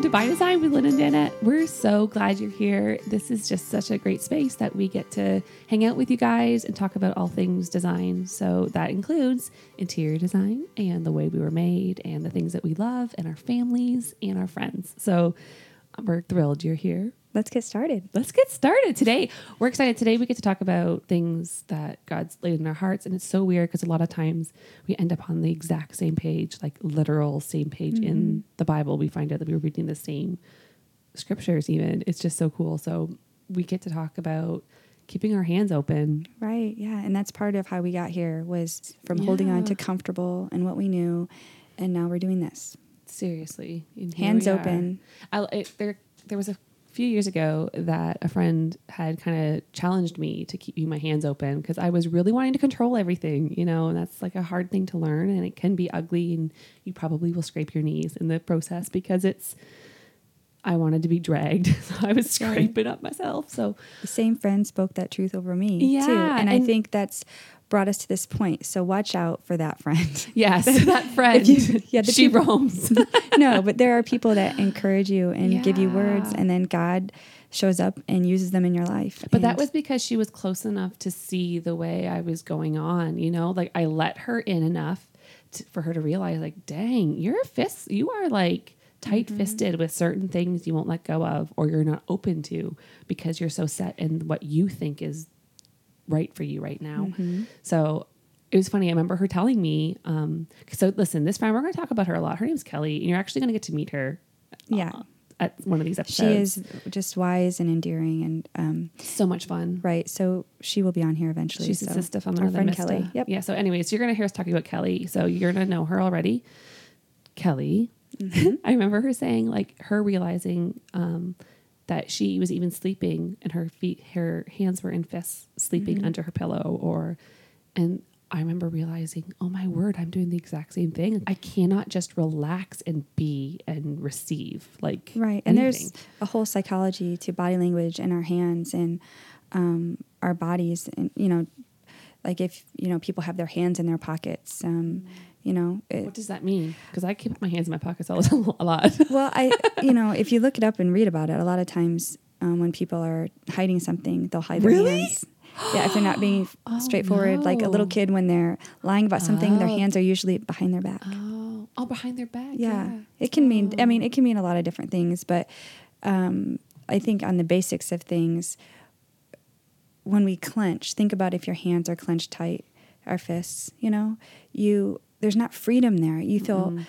Welcome to By Design with Lynn and Danette. We're so glad you're here. This is just such a great space that we get to hang out with you guys and talk about all things design. So that includes interior design and the way we were made and the things that we love and our families and our friends. So we're thrilled you're here. Let's get started. Let's get started today. We're excited. Today we get to talk about things that God's laid in our hearts. And it's so weird because a lot of times we end up on the exact same page, like literal same page Mm-hmm. in the Bible. We find out that we were reading the same scriptures, even. It's just so cool. So we get to talk about keeping our hands open. Right. Yeah. And that's part of how we got here was from holding on to comfortable and what we knew. And now we're doing this. Seriously. Hands open. I, it, there, there was a few years ago that a friend had kind of challenged me to keep my hands open because I was really wanting to control everything, you know, and that's like a hard thing to learn and it can be ugly and you probably will scrape your knees in the process because it's, I wanted to be dragged. So I was scraping up myself. So The same friend spoke that truth over me too. Yeah, And, I think that's brought us to this point. So watch out for that friend. yes, that friend, you- yeah, the she people- roams. no, but there are people that encourage you and give you words and then God shows up and uses them in your life. But that was because she was close enough to see the way I was going on, you know, like I let her in enough to, for her to realize, like, dang, you're a fist, you are like tight fisted with certain things you won't let go of or you're not open to because you're so set in what you think is right for you right now. So it was funny. I remember her telling me, um, so listen, this friend, we're going to talk about her a lot. Her name's Kelly, and you're actually going to get to meet her. Yeah. uh, at one of these episodes. she is just wise and endearing and um, so much fun. right. So she will be on here eventually. She's so a sister from our another friend. Kelly. Yep. Yeah. So, anyways, you're gonna hear us talking about Kelly. So you're gonna know her already. Kelly. Mm-hmm. I remember her saying like her realizing um, that she was even sleeping and her feet, her hands were in fists, sleeping Mm-hmm. under her pillow, or and. I remember realizing, oh my word, I'm doing the exact same thing. I cannot just relax and be and receive like Right. And there's a whole psychology to body language and our hands and um, our bodies. And, you know, like if, you know, people have their hands in their pockets, um, you know, it, what does that mean? Because I keep my hands in my pockets all a lot. well, I, you know, if you look it up and read about it, a lot of times um, when people are hiding something, they'll hide their Really? hands. Yeah, if they're not being Oh, straightforward, like a little kid when they're lying about something, their Oh. hands are usually behind their back. Oh, oh, behind their back. yeah. Yeah, it can mean i mean it can mean a lot of different things but um, i think on the basics of things when we clench think about if your hands are clenched tight our fists you know you there's not freedom there you feel mm-hmm.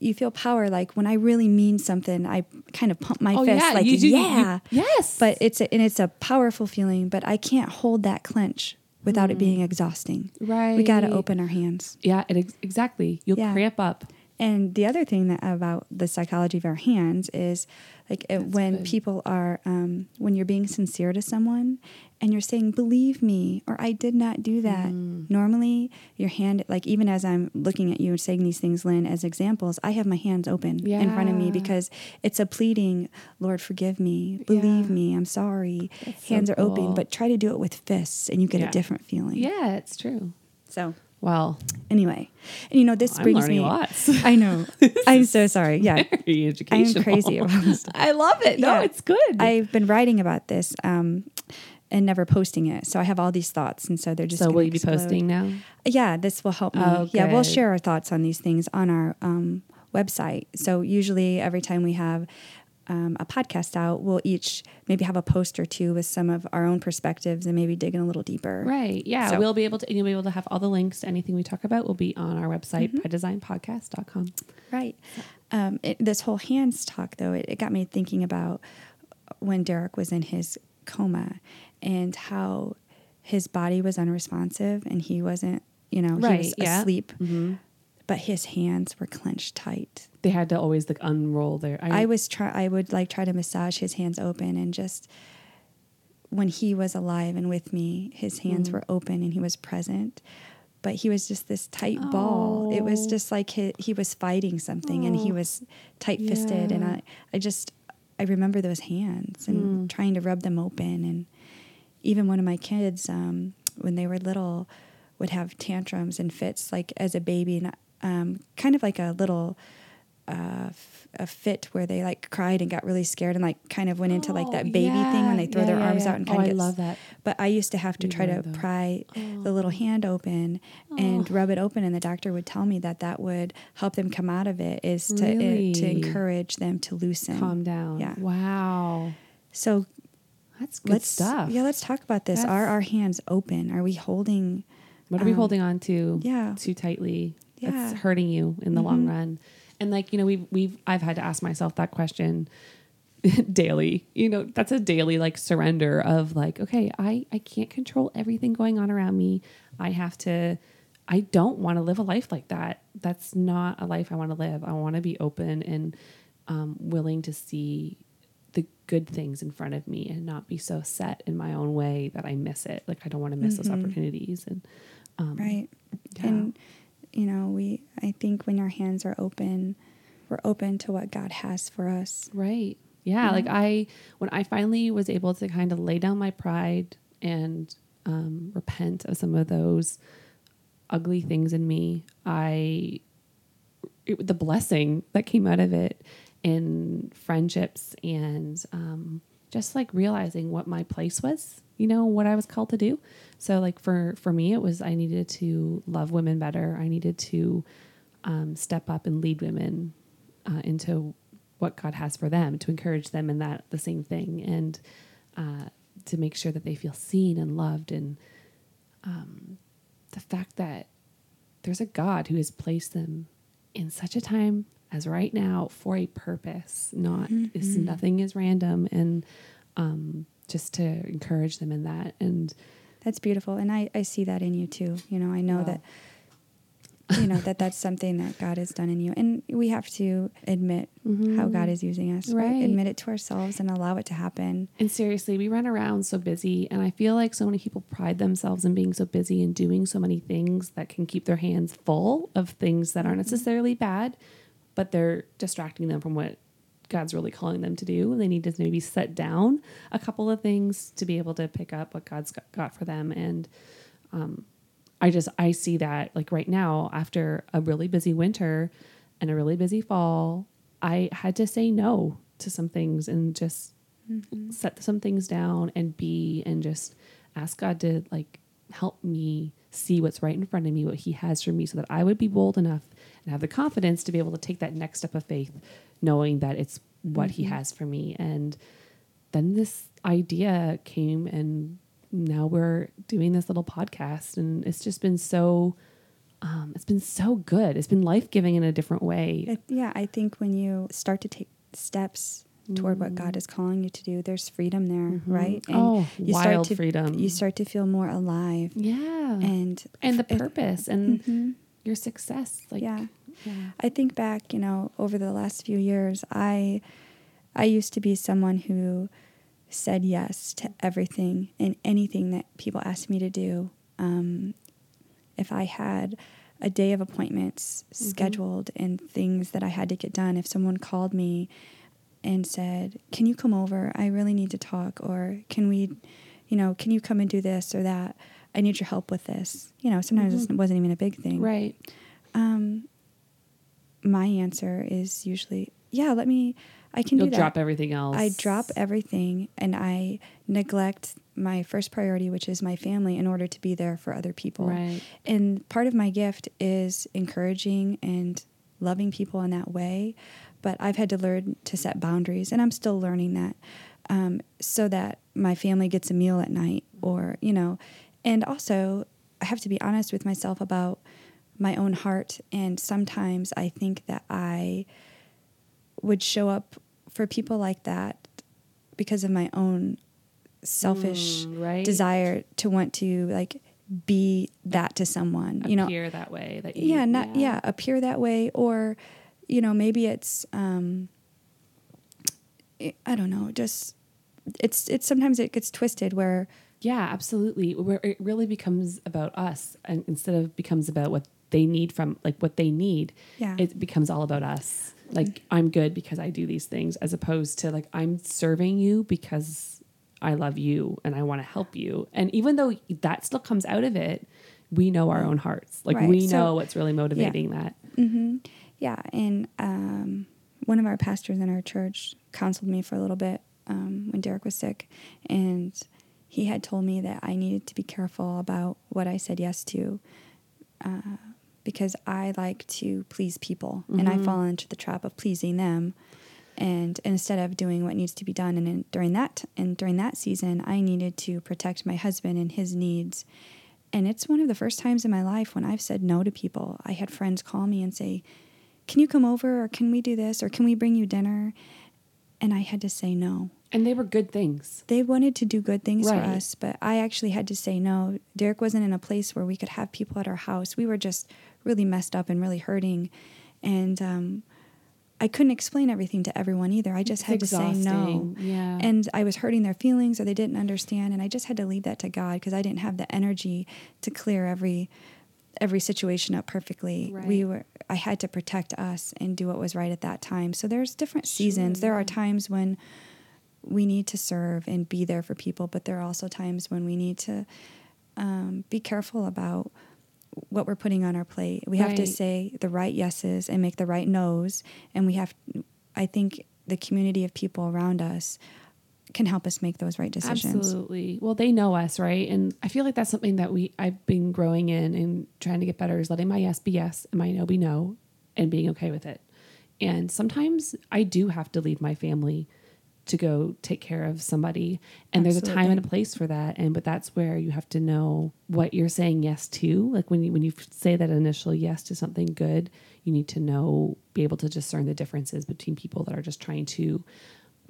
you feel power like when i really mean something i kind of pump my Oh fist yeah, like you do. you- yeah yes, but it's a, and it's a powerful feeling but i can't hold that clench without it mm. being exhausting right. we got to open our hands Yeah, it ex- exactly. You'll Yeah. cramp up. And the other thing that about the psychology of our hands is like it, when good. people are um, when you're being sincere to someone and you're saying believe me or I did not do that. Mm. Normally your hand like even as I'm looking at you and saying these things, Lynn, as examples, I have my hands open in front of me because it's a pleading, Lord forgive me, believe Yeah. me, I'm sorry. That's so hands are open, but try to do it with fists and you get Yeah. a different feeling. Yeah, it's true. So Well, anyway, and you know this I'm brings me. lots. I know. I'm so sorry. Yeah, I'm crazy about this. I love it. No, Yeah. it's good. I've been writing about this um, and never posting it, so I have all these thoughts, and so they're just. so will you be posting now? Yeah, this will help me. Oh, yeah, we'll share our thoughts on these things on our um, website. So usually, every time we have um, a podcast out, we'll each maybe have a post or two with some of our own perspectives and maybe digging a little deeper. Right. Yeah. So- We'll be able to, and you'll be able to have all the links to anything we talk about will be on our website, Mm-hmm. bydesignpodcast.com. Right. Um, it, this whole hands talk, though, it, it got me thinking about when Derek was in his coma and how his body was unresponsive and he wasn't, you know, he Right, was yeah. asleep, Mm-hmm. But his hands were clenched tight. They had to always like unroll their. I was try, I would like try to massage his hands open and just when he was alive and with me, his hands Mm. were open and he was present. But he was just this tight ball. It was Oh. just like he, he was fighting something and he Oh. was tight fisted. And I, I just, I remember those hands and Mm. trying to rub them open. And even one of my kids, um, when they were little, would have tantrums and fits like as a baby, and um, kind of like a little a, f- a fit where they like cried and got really scared and like kind of went into like Oh, that baby thing when they throw yeah, their yeah, arms yeah. out and Oh, kind of I love that. but I used to have to We try to pry the little hand open and rub it open, and the doctor would tell me that that would help them come out of it. Is to it, to encourage them to loosen. Calm down. Yeah. Wow. So That's good let's stuff. yeah, let's talk about this. Are our hands open? Are we holding? What are we um, holding on to yeah. too tightly? Yeah. That's hurting you in the long Mhm. run. And like, you know, we've we've I've had to ask myself that question daily. You know, that's a daily like surrender of like, okay, I I can't control everything going on around me. I have to I don't want to live a life like that. That's not a life I want to live. I want to be open and um, willing to see the good things in front of me and not be so set in my own way that I miss it. Like I don't want to miss those Mhm. opportunities. And um, Right. yeah. And you know, we I think when our hands are open, we're open to what God has for us. Right. Yeah. Like I, when I finally was able to kind of lay down my pride and um, repent of some of those ugly things in me, I, it, the blessing that came out of it in friendships and um, just like realizing what my place was, you know, what I was called to do. So like for for me, it was I needed to love women better. I needed to um, step up and lead women uh, into what God has for them, to encourage them in that the same thing, and uh, to make sure that they feel seen and loved, and um, the fact that there's a God who has placed them in such a time as right now for a purpose. Not is Mhm. nothing is random, and um, just to encourage them in that. And That's beautiful, and I I see that in you too. You know, I know Wow. that you know that that's something that God has done in you, and we have to admit mm-hmm. how God is using us. Right. Right. Admit it to ourselves and allow it to happen. And seriously, we run around so busy, and I feel like so many people pride themselves in being so busy and doing so many things that can keep their hands full of things that aren't mm-hmm. necessarily bad, but they're distracting them from what God's really calling them to do. They need to maybe set down a couple of things to be able to pick up what God's got- got for them. And um, I just I see that like right now after a really busy winter and a really busy fall, I had to say no to some things and just set some things down and be and just ask God to like help me see what's right in front of me, what He has for me, so that I would be bold enough and have the confidence to be able to take that next step of faith, knowing that it's what He has for me. And then this idea came, and now we're doing this little podcast, and it's just been so. Um, it's been so good. It's been life giving in a different way. It, yeah, I think when you start to take steps toward what God is calling you to do, there's freedom there, right? oh, you wild start to, freedom. You start to feel more alive, yeah, and and the purpose and Mhm. your success. Like, yeah. I think back, you know, over the last few years, I I used to be someone who said yes to everything and anything that people asked me to do. Um, if I had a day of appointments scheduled and things that I had to get done, if someone called me and said, "Can you come over? I really need to talk," or "Can we, you know, can you come and do this or that? I need your help with this." You know, sometimes it wasn't even a big thing. Right. Um, my answer is usually, yeah, let me, I can You'll do that. drop everything else. I drop everything and I neglect my first priority, which is my family, in order to be there for other people. Right. And part of my gift is encouraging and loving people in that way. But I've had to learn to set boundaries, and I'm still learning that um, so that my family gets a meal at night, or, you know, and also I have to be honest with myself about my own heart. And sometimes I think that I would show up for people like that because of my own selfish Mm, right. desire to want to like be that to someone you know appear that way. That you, yeah not yeah. appear that way or you know maybe it's um i I don't know just it's it's sometimes it gets twisted where Yeah, absolutely. Where it really becomes about us, and instead of becomes about what they need from like what they need, Yeah. it becomes all about us. Like I'm good because I do these things, as opposed to like I'm serving you because I love you and I want to help you. And even though that still comes out of it, we know our own hearts. Like Right. we So- know what's really motivating that. hmm Yeah, and um, one of our pastors in our church counseled me for a little bit um, when Derek was sick, and he had told me that I needed to be careful about what I said yes to. Uh, because I like to please people mm-hmm. and I mm-hmm. fall into the trap of pleasing them and instead of doing what needs to be done and in, during that and during that season I needed to protect my husband and his needs and it's one of the first times in my life when I've said no to people. I had friends call me and say, "Can you come over or can we do this or can we bring you dinner?" And I had to say no. And they were good things. They wanted to do good things right. for us, but I actually had to say no. Derek wasn't in a place where we could have people at our house. We were just really messed up and really hurting. And um, I couldn't explain everything to everyone either. I just it's had exhausting. to say no. Yeah. And I was hurting their feelings or they didn't understand. And I just had to leave that to God because I didn't have the energy to clear every every situation up perfectly. Right. We were I had to protect us and do what was right at that time. So there's different seasons. Sure. There are times when we need to serve and be there for people, but there are also times when we need to um, be careful about what we're putting on our plate. We have to say the right yeses and make the right nos. And we have, I think, the community of people around us can help us make those right decisions. Absolutely. Well, they know us, right? And I feel like that's something that we I've been growing in and trying to get better is letting my yes be yes and my no be no and being okay with it. And sometimes I do have to leave my family to go take care of somebody. And Absolutely. there's a time and a place for that. And but that's where you have to know what you're saying yes to. Like when you when you say that initial yes to something good you need to know be able to discern the differences between people that are just trying to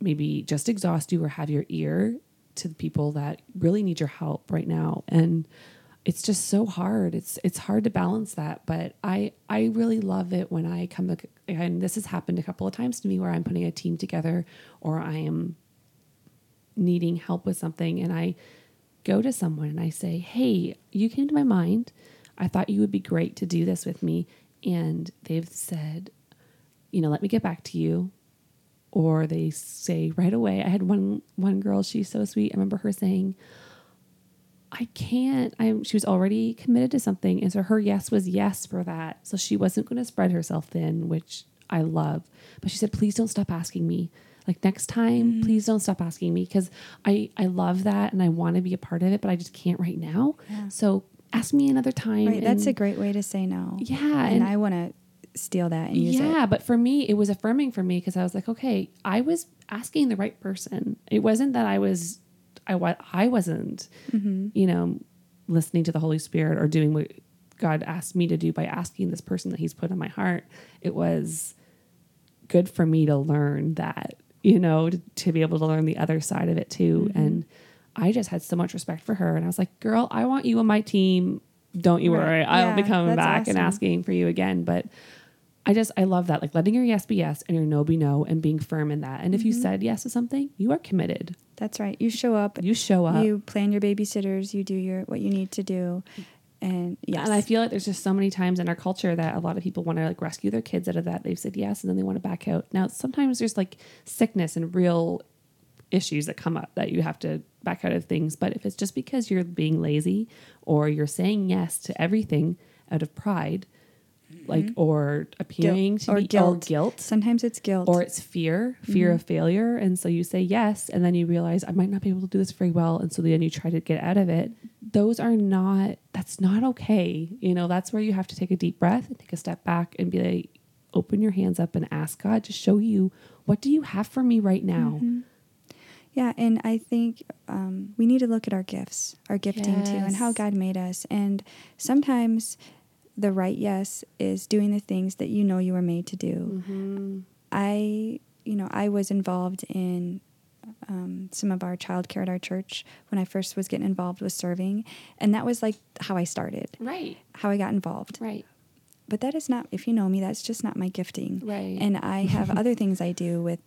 maybe just exhaust you or have your ear to the people that really need your help right now. And it's just so hard. It's it's hard to balance that, but I I really love it when I come and this has happened a couple of times to me where I'm putting a team together or I am needing help with something and I go to someone and I say, "Hey, you came to my mind. I thought you would be great to do this with me." And they've said, "You know, let me get back to you." Or they say right away. I had one one girl, she's so sweet. I remember her saying, I can't. I'm she was already committed to something. And so her yes was yes for that. So she wasn't going to spread herself thin, which I love. But she said, please don't stop asking me. Like next time, mm. please don't stop asking me because I, I love that and I want to be a part of it, but I just can't right now. Yeah. So ask me another time. Right. that's a great way to say no. Yeah. And, and I want to steal that and use yeah, it. Yeah. But for me, it was affirming for me because I was like, okay, I was asking the right person. It wasn't that I was I what I wasn't, mm-hmm. you know, listening to the Holy Spirit or doing what God asked me to do by asking this person that He's put in my heart. It was good for me to learn that, you know, to, to be able to learn the other side of it too. Mm-hmm. And I just had so much respect for her, and I was like, "Girl, I want you on my team. Don't you right. worry. I'll be coming back awesome. and asking for you again." But I just I love that, like letting your yes be yes and your no be no, and being firm in that. And if mm-hmm. you said yes to something, you are committed. That's right. You show up. You show up. You plan your babysitters. You do your what you need to do. And yes. And I feel like there's just so many times in our culture that a lot of people want to like rescue their kids out of that. They've said yes and then they want to back out. Now sometimes there's like sickness and real issues that come up that you have to back out of things. But if it's just because you're being lazy or you're saying yes to everything out of pride, like mm-hmm. or appearing guilt. to or be guilt. guilt. Sometimes it's guilt. Or it's fear, fear mm-hmm. of failure. And so you say yes, and then you realize I might not be able to do this very well. And so then you try to get out of it. Those are not that's not okay. You know, that's where you have to take a deep breath and take a step back and be like, open your hands up and ask God to show you what do you have for me right now? Mm-hmm. Yeah, and I think um, we need to look at our gifts, our gifting yes. too, and how God made us. And sometimes the right yes is doing the things that you know you were made to do. Mm-hmm. I, you know, I was involved in um, some of our childcare at our church when I first was getting involved with serving, and that was like how I started. Right. How I got involved. Right. But that is not, if you know me, that's just not my gifting. Right. And I have other things I do with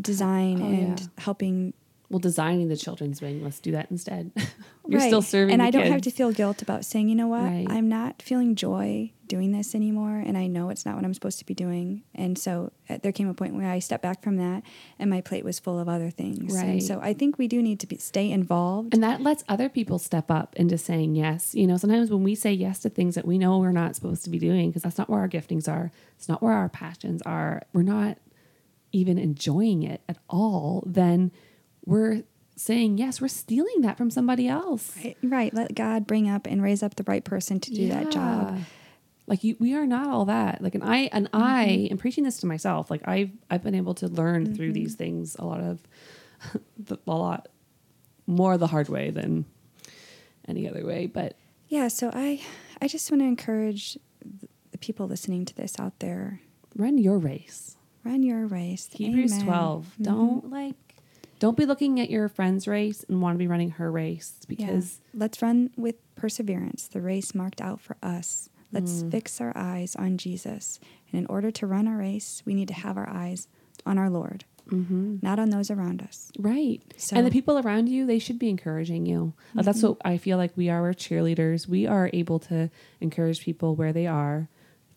design oh, and yeah. helping well, designing the children's wing. Let's do that instead. You're Right. still serving, and I don't have to feel guilt about saying, you know what, Right. I'm not feeling joy doing this anymore, and I know it's not what I'm supposed to be doing. And so uh, there came a point where I stepped back from that, and my plate was full of other things. Right. And so I think we do need to be, stay involved. And that lets other people step up into saying yes. You know, sometimes when we say yes to things that we know we're not supposed to be doing, because that's not where our giftings are, it's not where our passions are, we're not even enjoying it at all, then we're saying yes, we're stealing that from somebody else. Right, right. Let God bring up and raise up the right person to do that job. Like you, we are not all that. Like, and I, and I am preaching this to myself. Like I've, I've been able to learn through these things a lot of, the, a lot more the hard way than any other way. But Yeah. So I, I just want to encourage the people listening to this out there: run your race. run your race. Hebrews Amen. 12. Mhm. Don't like, don't be looking at your friend's race and want to be running her race Yeah. because let's run with perseverance the race marked out for us. Let's Mm. fix our eyes on Jesus. And in order to run our race, we need to have our eyes on our Lord, not on those around us. Right. So- and the people around you, they should be encouraging you. Uh, That's what I feel like we are. We're cheerleaders. We are able to encourage people where they are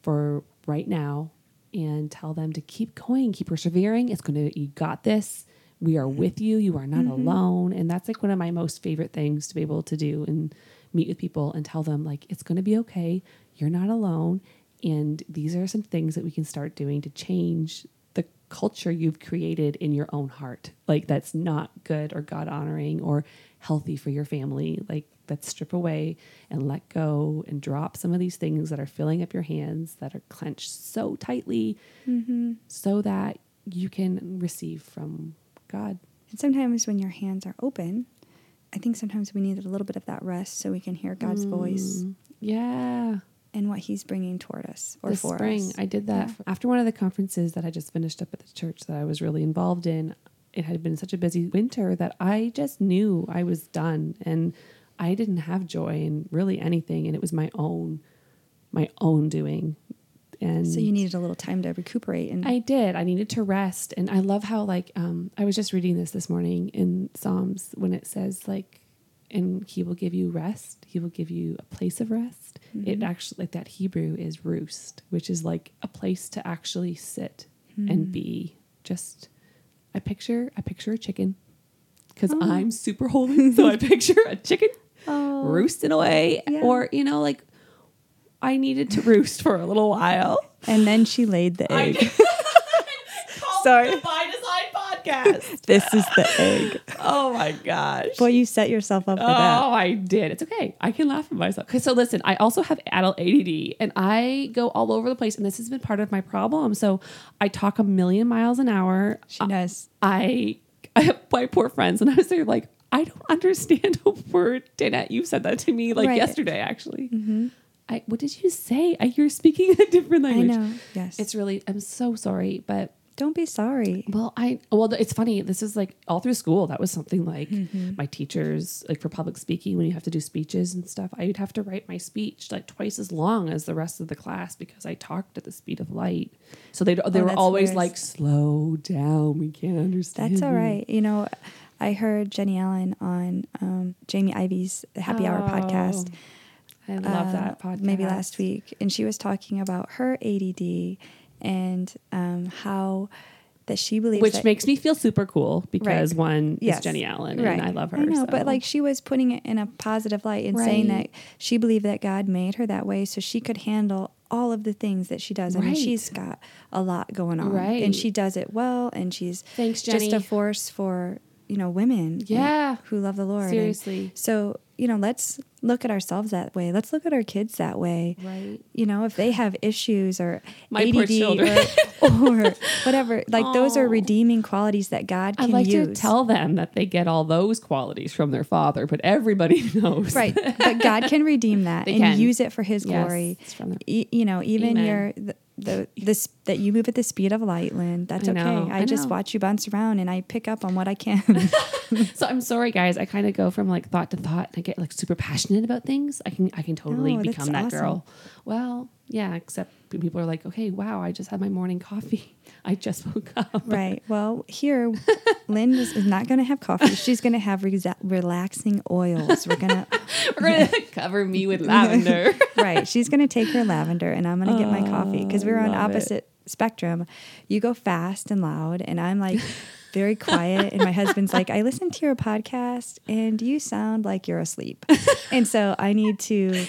for right now and tell them to keep going, keep persevering. It's going to, you got this. We are with you. You are not mm-hmm. alone. And that's like one of my most favorite things to be able to do and meet with people and tell them, like, it's going to be okay. You're not alone. And these are some things that we can start doing to change the culture you've created in your own heart. Like that's not good or God honoring or healthy for your family. Like let's strip away and let go and drop some of these things that are filling up your hands that are clenched so tightly mm-hmm. so that you can receive from God. And sometimes when your hands are open, I think sometimes we need a little bit of that rest so we can hear God's voice mm. Yeah. and what He's bringing toward us or this for spring us. i did that Yeah. after one of the conferences that i just finished up at the church that i was really involved in it had been such a busy winter that i just knew i was done and i didn't have joy in really anything and it was my own my own doing and So you needed a little time to recuperate and I did. I needed to rest, and I love how like um, I was just reading this this morning in Psalms when it says like, and He will give you rest. He will give you a place of rest. It actually like that Hebrew is roost, which is like a place to actually sit and be. Just I picture I picture a chicken because I'm super holy, so I picture a chicken Oh. roosting away, Yeah. or you know like. I needed to roost for a little while. and then she laid the I egg. did. Sorry. the By Design podcast. this is the egg. oh my gosh. Boy, you set yourself up for that. Oh. I did. It's okay. I can laugh at myself. Okay, so listen, I also have adult ADD and I go all over the place, and this has been part of my problem. So I talk a million miles an hour. She does. I, I have my poor friends, and I was there like, I don't understand a word. Danette, you said that to me like Right. yesterday, actually. Mm-hmm. I, what did you say? I, you're speaking a different language. I know. Yes. It's really, I'm so sorry, but Don't be sorry. well, I well, it's funny. This is like all through school. That was something like Mm-hmm. my teachers, like for public speaking, when you have to do speeches and stuff, I would have to write my speech like twice as long as the rest of the class because I talked at the speed of light. So they they Oh, were always hilarious. like, "Slow down, we can't understand." That's all right. you." know, I heard Jennie Allen on um, Jamie Ivey's Happy Hour podcast. I love uh, that podcast. Maybe last week, and she was talking about her ADD and um, how that she believes which that, makes me feel super cool because Right. one Yes. is Jennie Allen right. and I love her. I know, so. but like she was putting it in a positive light and saying that she believed that God made her that way so she could handle all of the things that she does. I mean, she's got a lot going on, Right. and she does it well, and she's Thanks, just a force for you know women, Yeah. who love the Lord. And Seriously. so you know, let's look at ourselves that way. Let's look at our kids that way. Right. You know, if they have issues or My ADD or, or whatever, like those are redeeming qualities that God I'd can like use. to tell them that they get all those qualities from their father, but everybody knows. right but god can redeem that They and can. use it for his Yes, glory it's from the- E- you know even Amen. your the, this that you move at the speed of light lynn that's I okay know, i, I just watch you bounce around and i pick up on what i can So I'm sorry, guys. I kind of go from like thought to thought, and I get like super passionate about things. I can I can totally No, become that awesome. girl. Well, Yeah, except people are like, okay, wow, I just had my morning coffee. I just woke up. Right. Well, here, Lynn is, is not going to have coffee. She's going to have resa- relaxing oils. We're going to We're gonna cover me with lavender. right. She's going to take her lavender, and I'm going to get my coffee oh, because we're on love it. opposite spectrum. You go fast and loud, and I'm like very quiet. And my husband's like, I listened to your podcast, and you sound like you're asleep. And so I need to.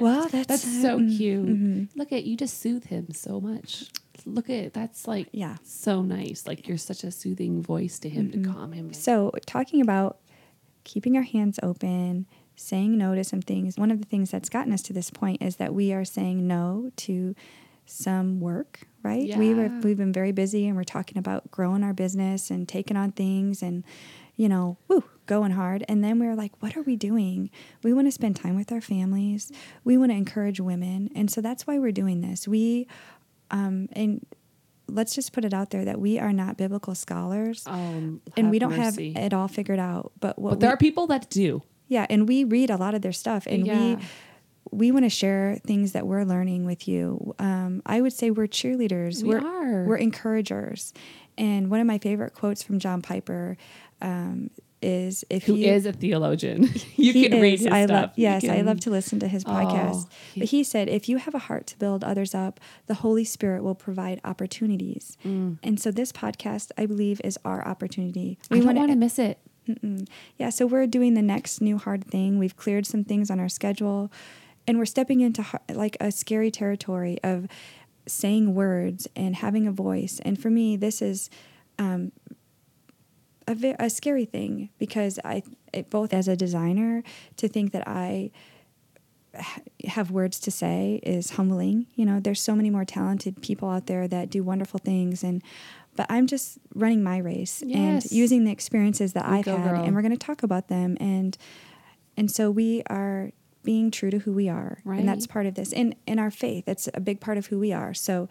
Well, that's That's so cute. mhm. Look at you just soothe him so much. Look at that's like Yeah. so nice. Like you're such a soothing voice to him to calm him. So, talking about keeping our hands open, saying no to some things, one of the things that's gotten us to this point is that we are saying no to some work, right? We were we've been very busy and we're talking about growing our business and taking on things and you know, woo, going hard. And then we were like, what are we doing? We want to spend time with our families. We want to encourage women. And so that's why we're doing this. We um and let's just put it out there that we are not biblical scholars um, and we don't mercy. have it all figured out. But what But there we- are people that do. yeah, and we read a lot of their stuff, and Yeah. we we want to share things that we're learning with you. Um, I would say we're cheerleaders. We are are. We're encouragers. And one of my favorite quotes from John Piper um, is, "If Who you is a theologian? you can read his I stuff. love You yes, I love to listen to his podcast. Oh, he- but he said, if you have a heart to build others up, the Holy Spirit will provide opportunities. Mm. And so this podcast, I believe, is our opportunity. I don't wanna- miss it. Mm-mm. Yeah, so we're doing the next new hard thing. We've cleared some things on our schedule, and we're stepping into like a scary territory of saying words and having a voice. And for me, this is um, a, ve- a scary thing because I, it, both as a designer, to think that I ha- have words to say is humbling. You know, there's so many more talented people out there that do wonderful things, and but I'm just running my race and using the experiences that I've go, had, girl. and we're going to talk about them. And and so we are being true to who we are, and that's part of this. And in our faith, it's a big part of who we are. So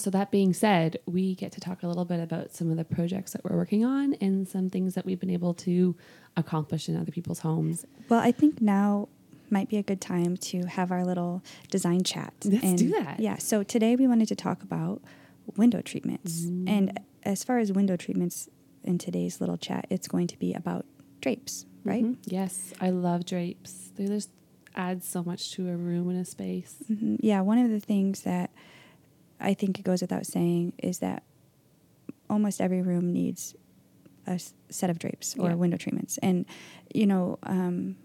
So that being said, we get to talk a little bit about some of the projects that we're working on and some things that we've been able to accomplish in other people's homes. Well, I think now might be a good time to have our little design chat. Let's do that. Yeah. So today we wanted to talk about window treatments. Mm. And as far as window treatments in today's little chat, it's going to be about drapes, right? Mhm. Yes, I love drapes. They just add so much to a room and a space. Mhm. Yeah. One of the things that I think it goes without saying is that almost every room needs a s- set of drapes or Yeah. window treatments. And, you know, um,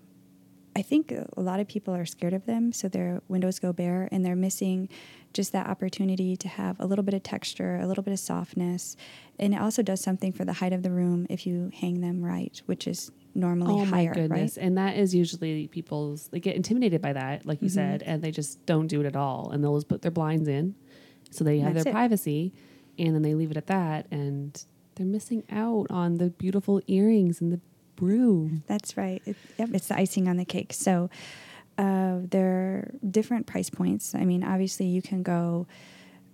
I think a lot of people are scared of them, so their windows go bare and they're missing just that opportunity to have a little bit of texture, a little bit of softness. And it also does something for the height of the room if you hang them right, which is normally Oh my higher, goodness. right? And that is usually people's, they get intimidated by that, like you Mhm. said, and they just don't do it at all. And they'll just put their blinds in so they have That's their it. privacy and then they leave it at that. And they're missing out on the beautiful earrings and the broom. That's right. It, yep, it's the icing on the cake. So uh, there are different price points. I mean, obviously, you can go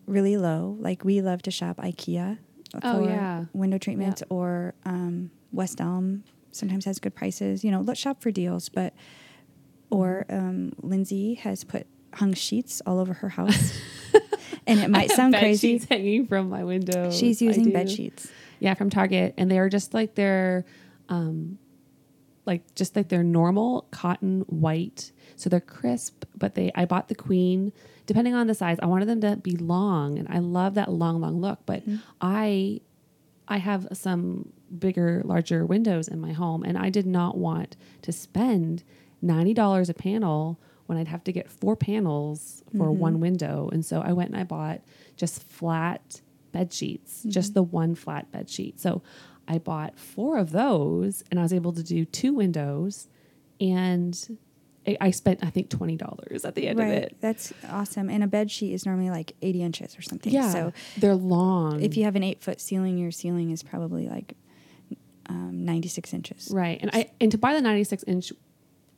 really low. Like we love to shop IKEA for Oh, yeah. window treatments, or um, West Elm sometimes has good prices. You know, let's shop for deals. But or um, Lindsay has put hung sheets all over her house, and it might sound bed crazy. sheets hanging from my window. She's using bed sheets. Yeah, from Target, and they are just like their, um, like just like their normal cotton white. So they're crisp, but they. I bought the queen. Depending on the size, I wanted them to be long, and I love that long, long look. But Mm-hmm. I, I have some bigger, larger windows in my home, and I did not want to spend ninety dollars a panel when I'd have to get four panels for Mhm. one window. And so I went and I bought just flat bed sheets, just the one flat bed sheet. So I bought four of those and I was able to do two windows and I- spent I think twenty dollars at the end right. of it. That's awesome. And a bed sheet is normally like 80 inches or something. Yeah. So they're long. if you have an eight foot ceiling, your ceiling is probably like um, 96 inches. Right. And I and to buy the 96 inch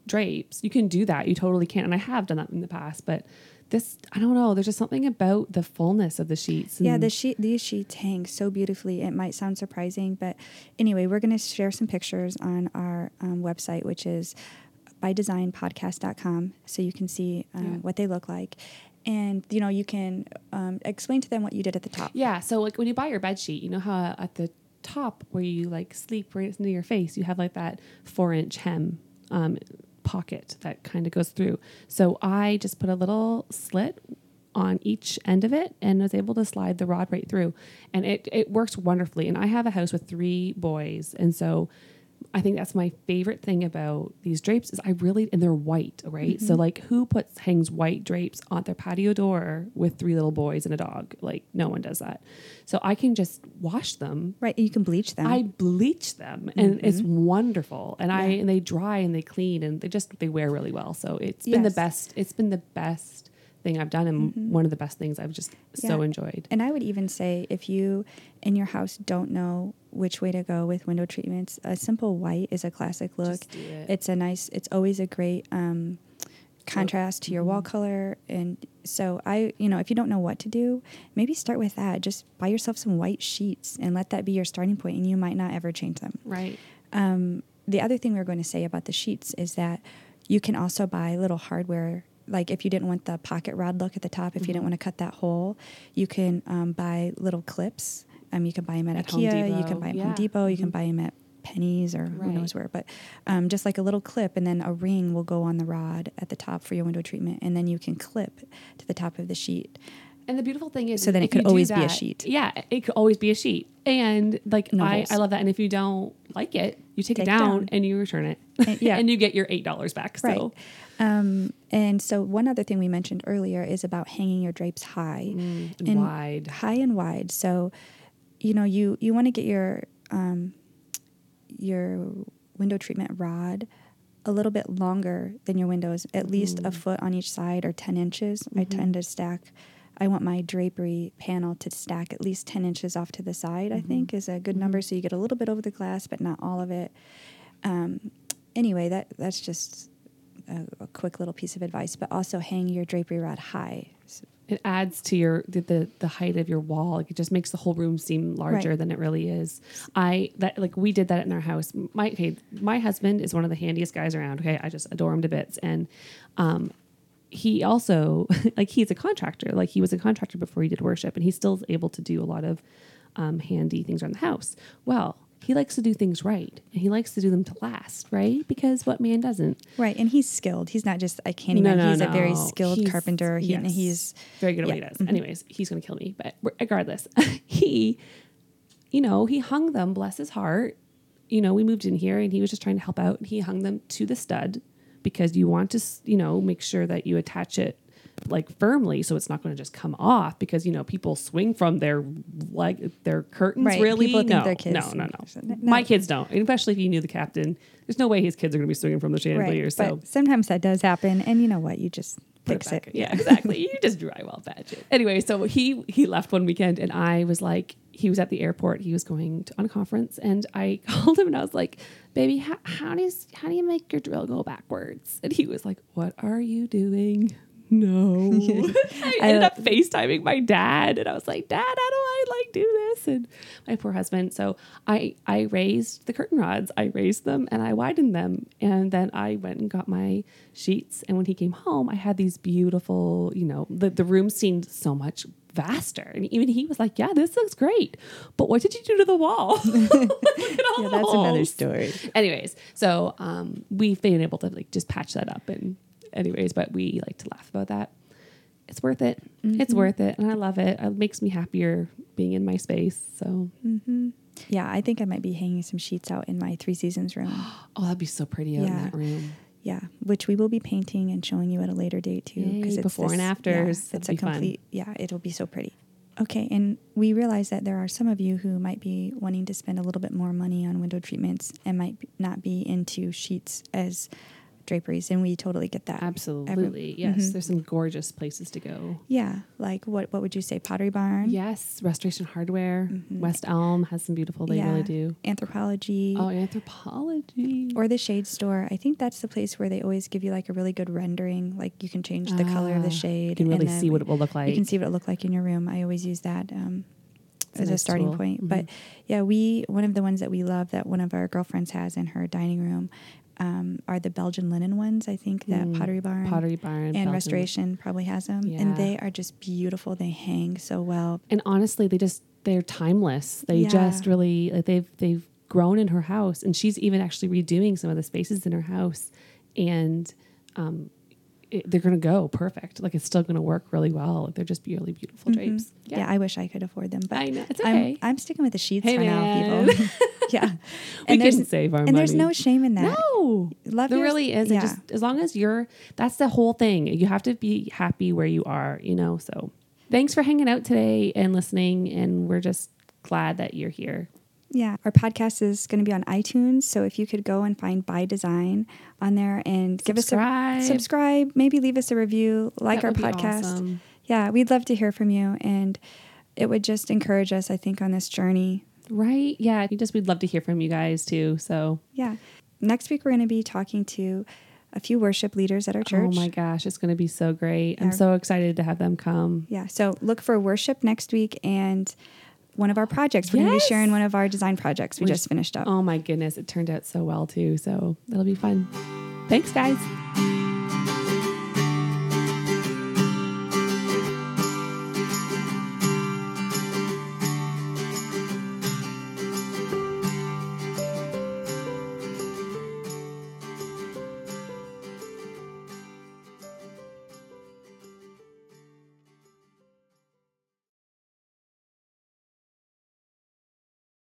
drapes, you can do that. You totally can. And I have done that in the past, but this I don't know, there's just something about the fullness of the sheets. Yeah, the sheet, these sheets hang so beautifully. It might sound surprising, but anyway, we're going to share some pictures on our um, website, which is bydesignpodcast.com so you can see um, Yeah. what they look like. And, you know, you can um, explain to them what you did at the top. Yeah. So like when you buy your bed sheet, you know how at the top where you like sleep right near your face, you have like that four inch hem um, pocket that kind of goes through. So I just put a little slit on each end of it and was able to slide the rod right through. And it, it works wonderfully. And I have a house with three boys. And so I think that's my favorite thing about these drapes is I really and they're white, right? So mm-hmm. like who puts hangs white drapes on their patio door with three little boys and a dog? Like no one does that. So I can just wash them. Right. You can bleach them. I bleach them and mm-hmm. it's wonderful. And I and they dry and they clean and they just they wear really well. So it's been the best it's been the best thing I've done and one of the best things I've just so enjoyed. And I would even say if you in your house don't know which way to go with window treatments, a simple white is a classic look. Just do it. It's a nice, it's always a great um, contrast to your wall Mm-hmm. color. And so I, you know, if you don't know what to do, maybe start with that. Just buy yourself some white sheets and let that be your starting point, and you might not ever change them. Right. Um, the other thing we are going to say about the sheets is that you can also buy little hardware. Like if you didn't want the pocket rod look at the top, if you Mm-hmm. didn't want to cut that hole, you can um, buy little clips. Um, you can buy them at, At IKEA. You can buy them at yeah. Home Depot. You can Mhm. buy them at Penney's or who knows where. But um, just like a little clip, and then a ring will go on the rod at the top for your window treatment, and then you can clip to the top of the sheet. And the beautiful thing is, So then it could always be a sheet. Yeah, it could always be a sheet. And like I. I love that. And if you don't like it, you take, Take it it down, down. and you return it. And- yeah. and you get your eight dollars back. Right. So Um, and so one other thing we mentioned earlier is about hanging your drapes high. mm, and And wide. high and wide. So, you know, you you want to get your um, your window treatment rod a little bit longer than your windows, at least a foot on each side or ten inches. I tend to stack. I want my drapery panel to stack at least ten inches off to the side. I think is a good number, so you get a little bit over the glass, but not all of it. Um, anyway, that that's just a, a quick little piece of advice. But also hang your drapery rod high. So- It adds to your the, the the height of your wall. Like it just makes the whole room seem larger Right. than it really is. I that like we did that in our house. My okay, my husband is one of the handiest guys around. Okay, I just adore him to bits, and um, he also like he's a contractor. Like he was a contractor before he did worship, and he's still able to do a lot of um, handy things around the house. Well, he likes to do things right, and he likes to do them to last, right? Because what man doesn't? Right, and he's skilled. He's not just i can't handyman. he's a very skilled He's- carpenter. He, yes. he's very good at what he does. mhm. Anyways, he's going to kill me. But regardless, he, you know, he hung them. Bless his heart. You know, we moved in here, and he was just trying to help out. And he hung them to the stud because you want to, you know, make sure that you attach it like firmly so it's not going to just come off because you know people swing from their leg their curtains Right, really people no, no no no No. my kids don't especially if you knew the captain there's no way his kids are going to be swinging from the chandelier right. so But sometimes that does happen, and you know what? You just fix back. it. Yeah, exactly. you just drywall patch it. Anyway, so he he left one weekend, and I was like, he was at the airport. He was going to, on a conference, and I called him and I was like, "Baby, how, how do you how do you make your drill go backwards?" And he was like, "What are you doing?" No, I I ended up FaceTiming my dad, and I was like, "Dad, how do I like do this?" And my poor husband. So I I raised the curtain rods, I raised them, and I widened them, and then I went and got my sheets. And when he came home, I had these beautiful, you know, the the room seemed so much vaster, and even he was like, "Yeah, this looks great, but what did you do to the wall?" Look at all Yeah, that's another story. Anyways, so um, we've been able to like just patch that up, and anyways, but we like to laugh about that. It's worth it. It's Mhm. worth it, and I love it. It makes me happier being in my space. So, hmm Yeah, I think I might be hanging some sheets out in my Three Seasons room. oh, that'd be so pretty out in that room. Yeah, which we will be painting and showing you at a later date too. Yay, it's before and afters. Yeah, it's a be fun. complete. Yeah, it'll be so pretty. Okay, and we realize that there are some of you who might be wanting to spend a little bit more money on window treatments and might not be into sheets as draperies, and we totally get that. Absolutely, yes. mhm. There's some gorgeous places to go. Yeah, like what? What would you say? Pottery Barn. Yes, Restoration Hardware, Mhm. West Elm has some beautiful. They Yeah. really do. Anthropologie. Oh, Anthropologie. or the shade store. I think that's the place where they always give you like a really good rendering. Like you can change the color of Ah, the shade. You can and really see what it will look like. You can see what it look like in your room. I always use that um, as a starting tool. point. Mhm. But yeah, we one of the ones that we love that one of our girlfriends has in her dining room. Um, are the Belgian linen ones. I think that Mm, Pottery Barn Pottery Barn and Belgian. Restoration probably has them, Yeah. and they are just beautiful. They hang so well. And honestly, they just they're timeless. They Yeah. just really like they've they've grown in her house, and she's even actually redoing some of the spaces in her house, and um, it, they're gonna go perfect. Like it's still gonna work really well. They're just really beautiful Mhm. drapes. Yeah. I wish I could afford them, but I know it's I'm, okay. I'm sticking with the sheets Hey, for man. now, people. yeah, we and there's can save our and money. there's no shame in that. no. Love there yours- really is. Yeah. Just as long as you're that's the whole thing. You have to be happy where you are, you know. So thanks for hanging out today and listening. And we're just glad that you're here. Yeah, our podcast is going to be on iTunes, so if you could go and find By Design on there and give us a subscribe, maybe leave us a review, like That our podcast. awesome. Yeah, we'd love to hear from you, and it would just encourage us, I think, on this journey. Right? Yeah. We just we'd love to hear from you guys too. So Yeah, next week we're going to be talking to a few worship leaders at our oh church. Oh my gosh, it's going to be so great. I'm so excited to have them come. Yeah, so look for worship next week and one of our projects. We're going to be sharing one of our design projects we We're just finished up. Oh my goodness, it turned out so well too. So that'll be fun. Thanks, guys.